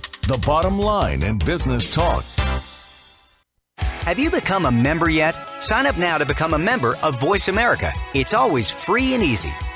S9: the bottom line in business talk.
S10: Have you become a member yet? Sign up now to become a member of Voice America. It's always free and easy.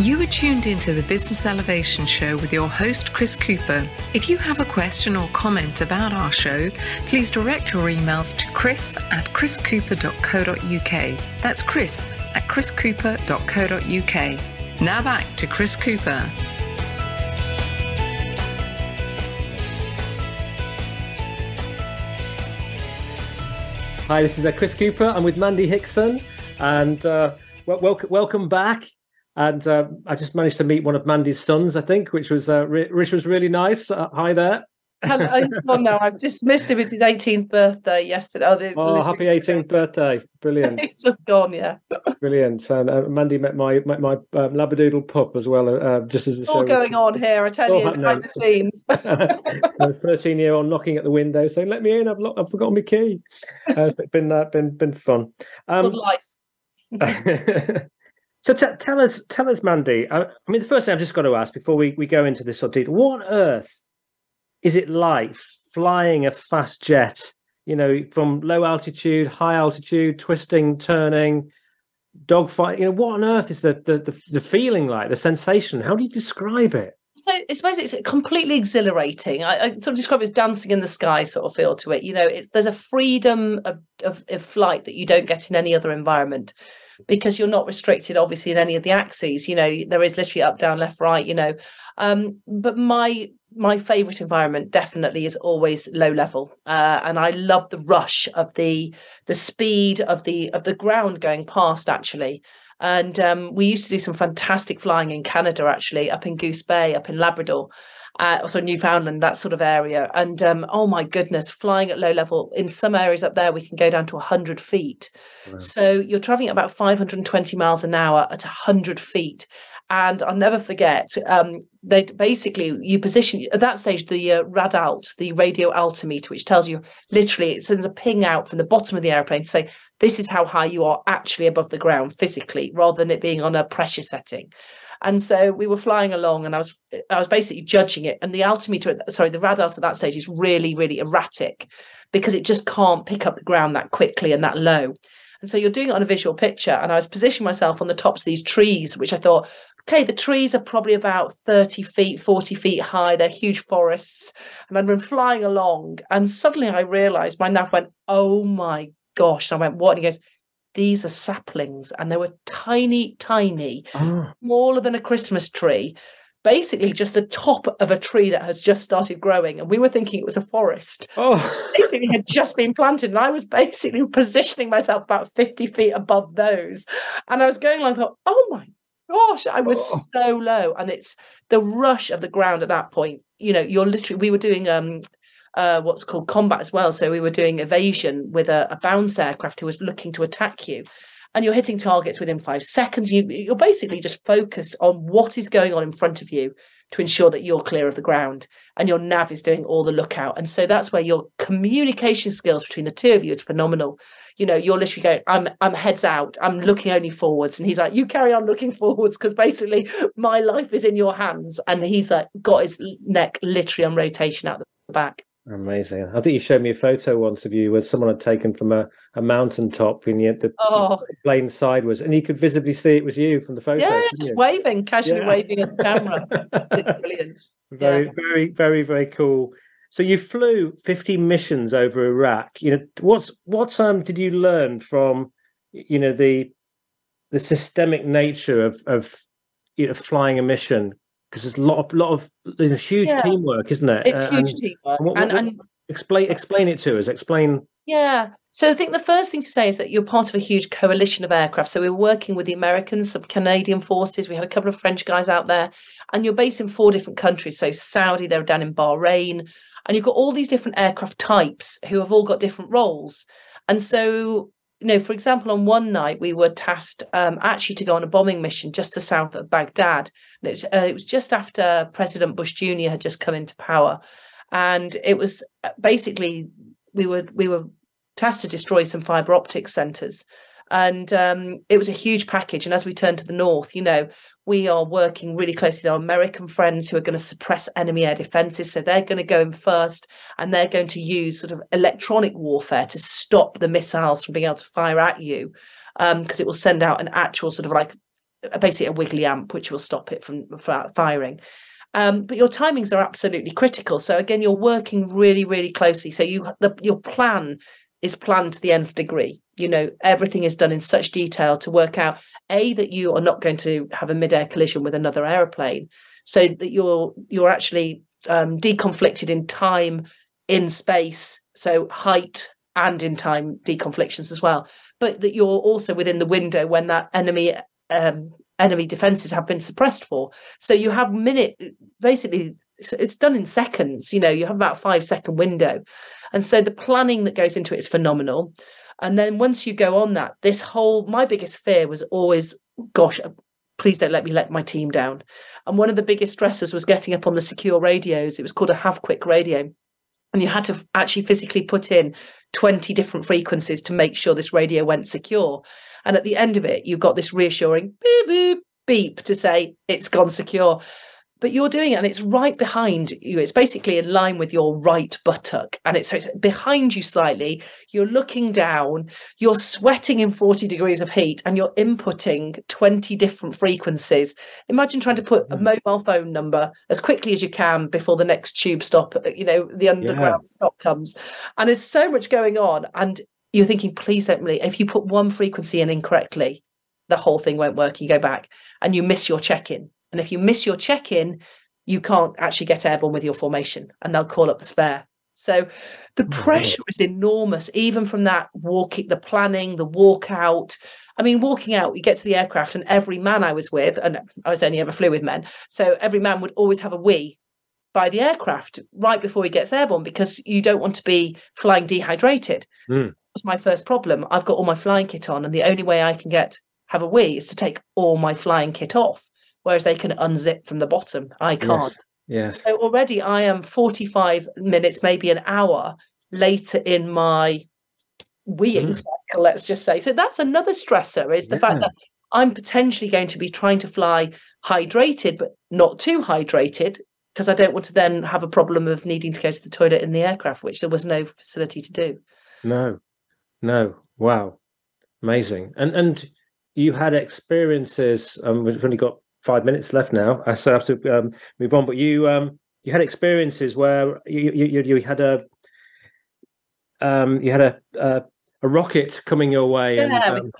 S1: You are tuned into the Business Elevation Show with your host, Chris Cooper. If you have a question or comment about our show, please direct your emails to chris at chriscooper.co.uk. That's chris at chriscooper.co.uk. Now back to Chris Cooper.
S2: Hi, this is Chris Cooper. I'm with Mandy Hickson, and uh, welcome, welcome back. And uh, I just managed to meet one of Mandy's sons, I think, which was uh, re- which was really nice. Uh, hi there.
S3: oh no, I've just missed him. It's his 18th birthday yesterday.
S2: Oh, oh happy 18th birthday! Brilliant.
S3: it's just gone, yeah.
S2: Brilliant. And uh, Mandy met my met my um, labradoodle pup as well. Uh, just as the
S3: it's show all going was... on here, I tell oh, you, behind the scenes.
S2: 13 year old knocking at the window saying, "Let me in! I've, lo- I've forgotten my key." Uh, it's been uh, been been fun.
S3: Um, Good life.
S2: So t- tell us, tell us, Mandy. I, I, mean, the first thing I've just got to ask before we, we go into this sort of detail: what on earth is it like flying a fast jet? You know, from low altitude, high altitude, twisting, turning, dogfight. You know, what on earth is the, the the the feeling like? The sensation? How do you describe it?
S3: So I suppose it's completely exhilarating. I, I, sort of describe it as dancing in the sky sort of feel to it. You know, it's there's a freedom of, of, of flight that you don't get in any other environment because you're not restricted obviously in any of the axes you know there is literally up down left right you know. Um, but my my favorite environment definitely is always low level uh, and i love the rush of the the speed of the of the ground going past actually. And um, we used to do some fantastic flying in canada actually up in goose bay up in labrador uh, also Newfoundland, that sort of area. And um, oh my goodness, flying at low level in some areas up there, we can go down to 100 feet. Wow. So you're traveling at about 520 miles an hour at 100 feet. And I'll never forget, um, they basically you position at that stage the uh, radalt, the radio altimeter, which tells you literally it sends a ping out from the bottom of the airplane to say this is how high you are actually above the ground physically, rather than it being on a pressure setting. And so we were flying along, and I was I was basically judging it. And the altimeter, sorry, the radalt at that stage is really really erratic because it just can't pick up the ground that quickly and that low. And so you're doing it on a visual picture. And I was positioning myself on the tops of these trees, which I thought, okay, the trees are probably about 30 feet, 40 feet high. They're huge forests. And I'd been flying along. And suddenly I realized my nav went, oh my gosh. And I went, what? And he goes, these are saplings and they were tiny, tiny, oh. smaller than a Christmas tree. Basically, just the top of a tree that has just started growing, and we were thinking it was a forest.
S2: Oh,
S3: basically had just been planted, and I was basically positioning myself about fifty feet above those, and I was going like, "Oh my gosh!" I was oh. so low, and it's the rush of the ground at that point. You know, you're literally. We were doing um uh, what's called combat as well. So we were doing evasion with a, a bounce aircraft who was looking to attack you. And you're hitting targets within five seconds. You, you're basically just focused on what is going on in front of you to ensure that you're clear of the ground and your nav is doing all the lookout. And so that's where your communication skills between the two of you is phenomenal. you know, you're literally going, I'm I'm heads out, I'm looking only forwards. And he's like, you carry on looking forwards because basically my life is in your hands. And he's like got his neck literally on rotation out the back.
S2: Amazing. I think you showed me a photo once of you where someone had taken from a, a mountaintop and you had the
S3: oh.
S2: plane sideways and you could visibly see it was you from the photo.
S3: Yeah, just waving, casually yeah. waving at the camera. it's brilliant.
S2: Very,
S3: yeah.
S2: very, very, very cool. So you flew 50 missions over Iraq. You know, what's what's um did you learn from you know the the systemic nature of of you know flying a mission because there's a lot of lot of there's a huge yeah. teamwork, isn't it?
S3: It's uh, huge and, teamwork.
S2: And, what, and, and, explain explain it to us. Explain.
S3: Yeah. So I think the first thing to say is that you're part of a huge coalition of aircraft. So we are working with the Americans, some Canadian forces. We had a couple of French guys out there, and you're based in four different countries. So Saudi, they're down in Bahrain, and you've got all these different aircraft types who have all got different roles. And so you know, for example, on one night we were tasked um, actually to go on a bombing mission just to south of Baghdad. And it was, uh, it was just after President Bush Jr. had just come into power, and it was uh, basically we were we were tasked to destroy some fiber optic centers and um, it was a huge package. And as we turn to the north, you know, we are working really closely with our American friends who are going to suppress enemy air defenses. So they're going to go in first, and they're going to use sort of electronic warfare to stop the missiles from being able to fire at you, because um, it will send out an actual sort of like basically a wiggly amp, which will stop it from, from firing. Um, but your timings are absolutely critical. So again, you're working really, really closely. So you the, your plan is planned to the nth degree. You know, everything is done in such detail to work out a that you are not going to have a mid-air collision with another aeroplane, so that you're you're actually um, deconflicted in time, in space, so height and in time deconflictions as well. But that you're also within the window when that enemy um, enemy defenses have been suppressed for. So you have minute basically it's done in seconds. You know, you have about five second window. And so the planning that goes into it is phenomenal. And then once you go on that, this whole my biggest fear was always, gosh, uh, please don't let me let my team down. And one of the biggest stressors was getting up on the secure radios. It was called a have quick radio. And you had to actually physically put in 20 different frequencies to make sure this radio went secure. And at the end of it, you got this reassuring beep, beep, beep to say it's gone secure but you're doing it and it's right behind you. It's basically in line with your right buttock and it's, so it's behind you slightly. You're looking down you're sweating in 40 degrees of heat and you're inputting 20 different frequencies. Imagine trying to put a mm-hmm. mobile phone number as quickly as you can before the next tube stop you know the underground yeah. stop comes. And there's so much going on and you're thinking please don't really if you put one frequency in incorrectly the whole thing won't work you go back and you miss your check-in and if you miss your check in, you can't actually get airborne with your formation and they'll call up the spare. So the pressure is enormous, even from that walking, the planning, the walkout. I mean, walking out, you get to the aircraft, and every man I was with, and I was only ever flew with men, so every man would always have a wee by the aircraft right before he gets airborne because you don't want to be flying dehydrated. Mm. That's my first problem. I've got all my flying kit on, and the only way I can get have a wee is to take all my flying kit off whereas they can unzip from the bottom. I can't.
S2: Yes. yes.
S3: So already I am 45 minutes, maybe an hour later in my weeing mm. cycle, let's just say. So that's another stressor is the yeah. fact that I'm potentially going to be trying to fly hydrated, but not too hydrated because I don't want to then have a problem of needing to go to the toilet in the aircraft, which there was no facility to do.
S2: No, no. Wow. Amazing. And, and, you had experiences um, we've only got five minutes left now, so I have to um, move on. But you um, you had experiences where you you, you had a um, you had a, a, a rocket coming your way.
S3: Yeah,
S2: and,
S3: um...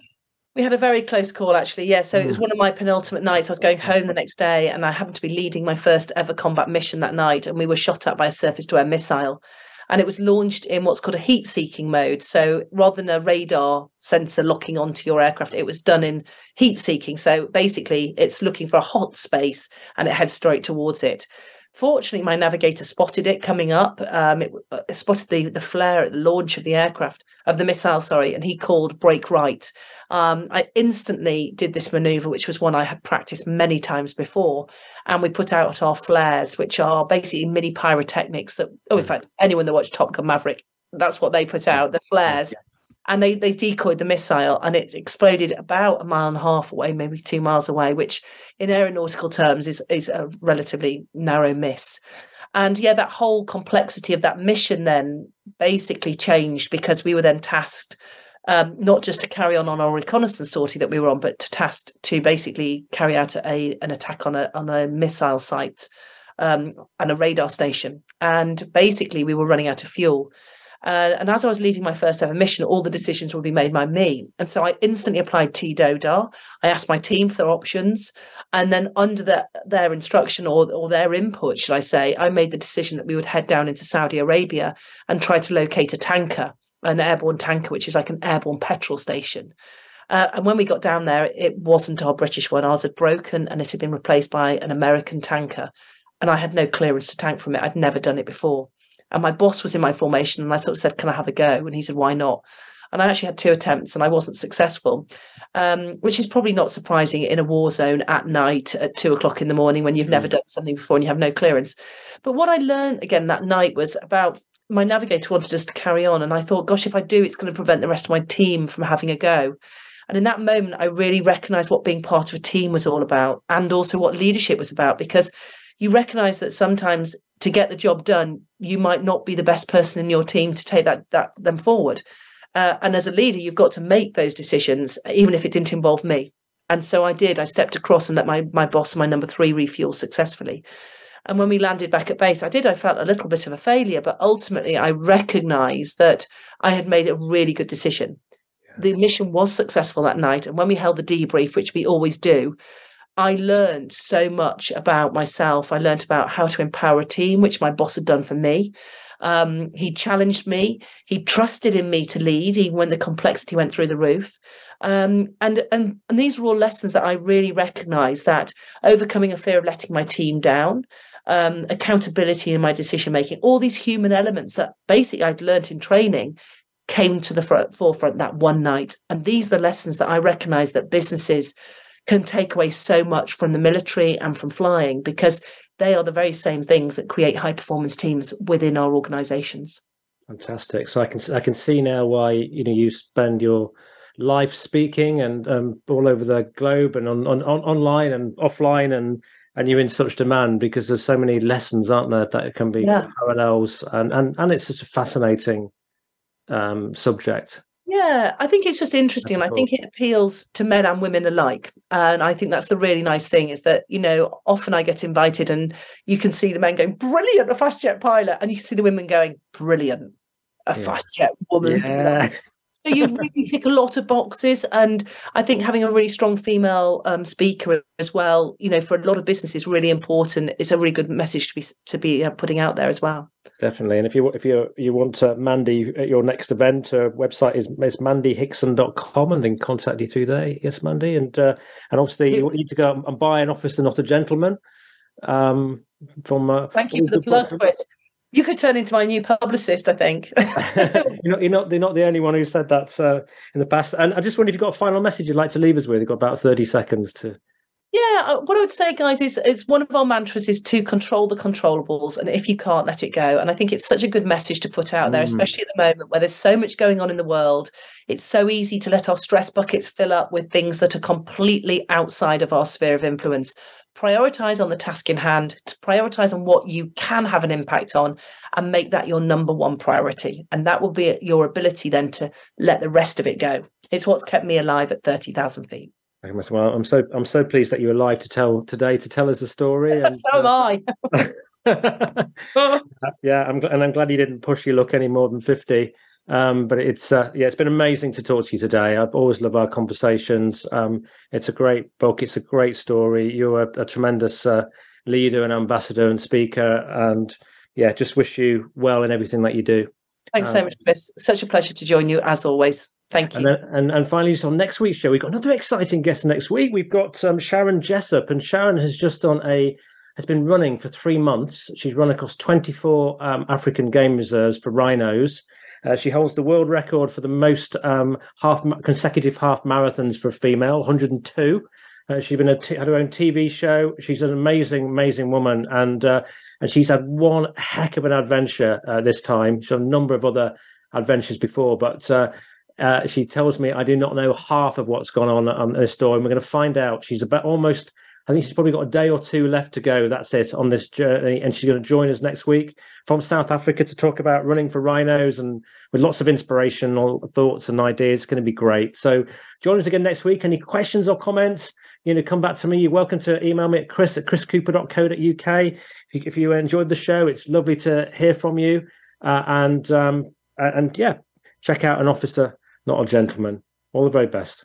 S3: we, had a very close call actually. Yeah, so mm. it was hmm. one of my penultimate nights. I was going home the next day, and I happened to be leading my first ever combat mission that night, and we were shot at by a surface to air missile and it was launched in what's called a heat seeking mode. So rather than a radar sensor locking onto your aircraft, it was done in heat seeking. So basically, it's looking for a hot space and it heads straight towards it. Fortunately, my navigator spotted it coming up. Um, it, it, uh, spotted the, the flare at the launch of the aircraft, of the missile, sorry, and he called break right. Um, I instantly did this maneuver, which was one I had practiced many times before. And we put out our flares, which are basically mini pyrotechnics that, oh, in hmm. fact, anyone that watched Top Gun Maverick, that's what they put out, the flares. And they they decoyed the missile and it exploded about a mile and a half away maybe two miles away which in aeronautical terms is is a relatively narrow miss. And yeah that whole complexity of that mission then basically changed because we were then tasked um, not just to carry on on our reconnaissance sortie that we were on but to task to basically carry out a an attack on a on a missile site um, and a radar station. And basically we were running out of fuel uh, and as I was leading my first ever mission, all the decisions would be made by me. And so I instantly applied TDODAR. I asked my team for options. And then under the, their instruction or, or their input, should I say, I made the decision that we would head down into Saudi Arabia and try to locate a tanker, an airborne tanker, which is like an airborne petrol station. Uh, and when we got down there, it wasn't our British one. Ours had broken and it had been replaced by an American tanker. And I had no clearance to tank from it. I'd never done it before. And my boss was in my formation, and I sort of said, "Can I have a go?" And he said, "Why not?" And I actually had two attempts, and I wasn't successful, um, which is probably not surprising in a war zone at night at two o'clock in the morning when you've mm. never done something before and you have no clearance. But what I learned again that night was about my navigator wanted us to carry on, and I thought, "Gosh, if I do, it's going to prevent the rest of my team from having a go." And in that moment, I really recognized what being part of a team was all about and also what leadership was about because you recognize that sometimes to get the job done, you might not be the best person in your team to take that, that them forward. Uh, and as a leader, you've got to make those decisions, even if it didn't involve me. And so I did. I stepped across and let my my boss, my number three, refuel successfully. And when we landed back at base, I did. I felt a little bit of a failure, but ultimately, I recognised that I had made a really good decision. The mission was successful that night, and when we held the debrief, which we always do, I learned so much about myself. I learned about how to empower a team, which my boss had done for me. Um, he challenged me. He trusted in me to lead, even when the complexity went through the roof. Um, and and and these were all lessons that I really recognised that overcoming a fear of letting my team down, um, accountability in my decision making, all these human elements that basically I'd learned in training came to the front, forefront that one night. And these are the lessons that I recognise that businesses can take away so much from the military and from flying because they are the very same things that create high performance teams within our organizations.
S2: Fantastic. So i can i can see now why you know you spend your life speaking and um, all over the globe and on, on, on online and offline and and you're in such demand because there's so many lessons aren't there that can be yeah. parallels and and and it's such a fascinating um, subject
S3: yeah, I think it's just interesting. And I think it appeals to men and women alike. And I think that's the really nice thing is that, you know, often I get invited and you can see the men going, brilliant, a fast jet pilot. And you can see the women going, brilliant, a yeah. fast jet woman. Yeah. So you really tick a lot of boxes, and I think having a really strong female um, speaker as well, you know, for a lot of businesses, really important. It's a really good message to be to be uh, putting out there as well.
S2: Definitely, and if you if you you want uh, Mandy at your next event, uh, website is is mandyhickson.com and then contact you through there. Yes, Mandy, and uh, and obviously you need to go and buy an officer, not a gentleman. Um, from uh,
S3: thank you for the plug, Chris. You could turn into my new publicist, I think.
S2: you're, not, you're not. They're not the only one who said that uh, in the past. And I just wonder if you've got a final message you'd like to leave us with. You've got about thirty seconds to.
S3: Yeah, uh, what I would say, guys, is it's one of our mantras is to control the controllables, and if you can't, let it go. And I think it's such a good message to put out there, mm. especially at the moment where there's so much going on in the world. It's so easy to let our stress buckets fill up with things that are completely outside of our sphere of influence prioritize on the task in hand, to prioritize on what you can have an impact on, and make that your number one priority. And that will be your ability then to let the rest of it go. It's what's kept me alive at 30,000 feet.
S2: Well, I'm so I'm so pleased that you're alive to tell today to tell us the story.
S3: And, so am I.
S2: Uh, yeah, I'm, and I'm glad you didn't push your luck any more than 50. Um, but it's uh, yeah, it's been amazing to talk to you today. I've always love our conversations. Um, it's a great book. It's a great story. You're a, a tremendous uh, leader and ambassador and speaker, and yeah, just wish you well in everything that you do.
S3: Thanks um, so much, Chris. Such a pleasure to join you as always. Thank you.
S2: And, then, and, and finally, just on next week's show, we've got another exciting guest next week. We've got um, Sharon Jessup, and Sharon has just done a has been running for three months. She's run across 24 um, African game reserves for rhinos. Uh, she holds the world record for the most um, half consecutive half marathons for a female, 102. Uh, she's been a t- had her own TV show. She's an amazing, amazing woman, and uh, and she's had one heck of an adventure uh, this time. She's had a number of other adventures before, but uh, Uh, she tells me I do not know half of what's gone on on this story, and we're going to find out. She's about almost. I think she's probably got a day or two left to go. That's it on this journey, and she's going to join us next week from South Africa to talk about running for rhinos and with lots of inspirational thoughts and ideas. It's going to be great. So join us again next week. Any questions or comments? You know, come back to me. You're welcome to email me at chris at chriscooper.co.uk. If you, if you enjoyed the show, it's lovely to hear from you. Uh, and um, and yeah, check out an officer not a gentleman. All the very best.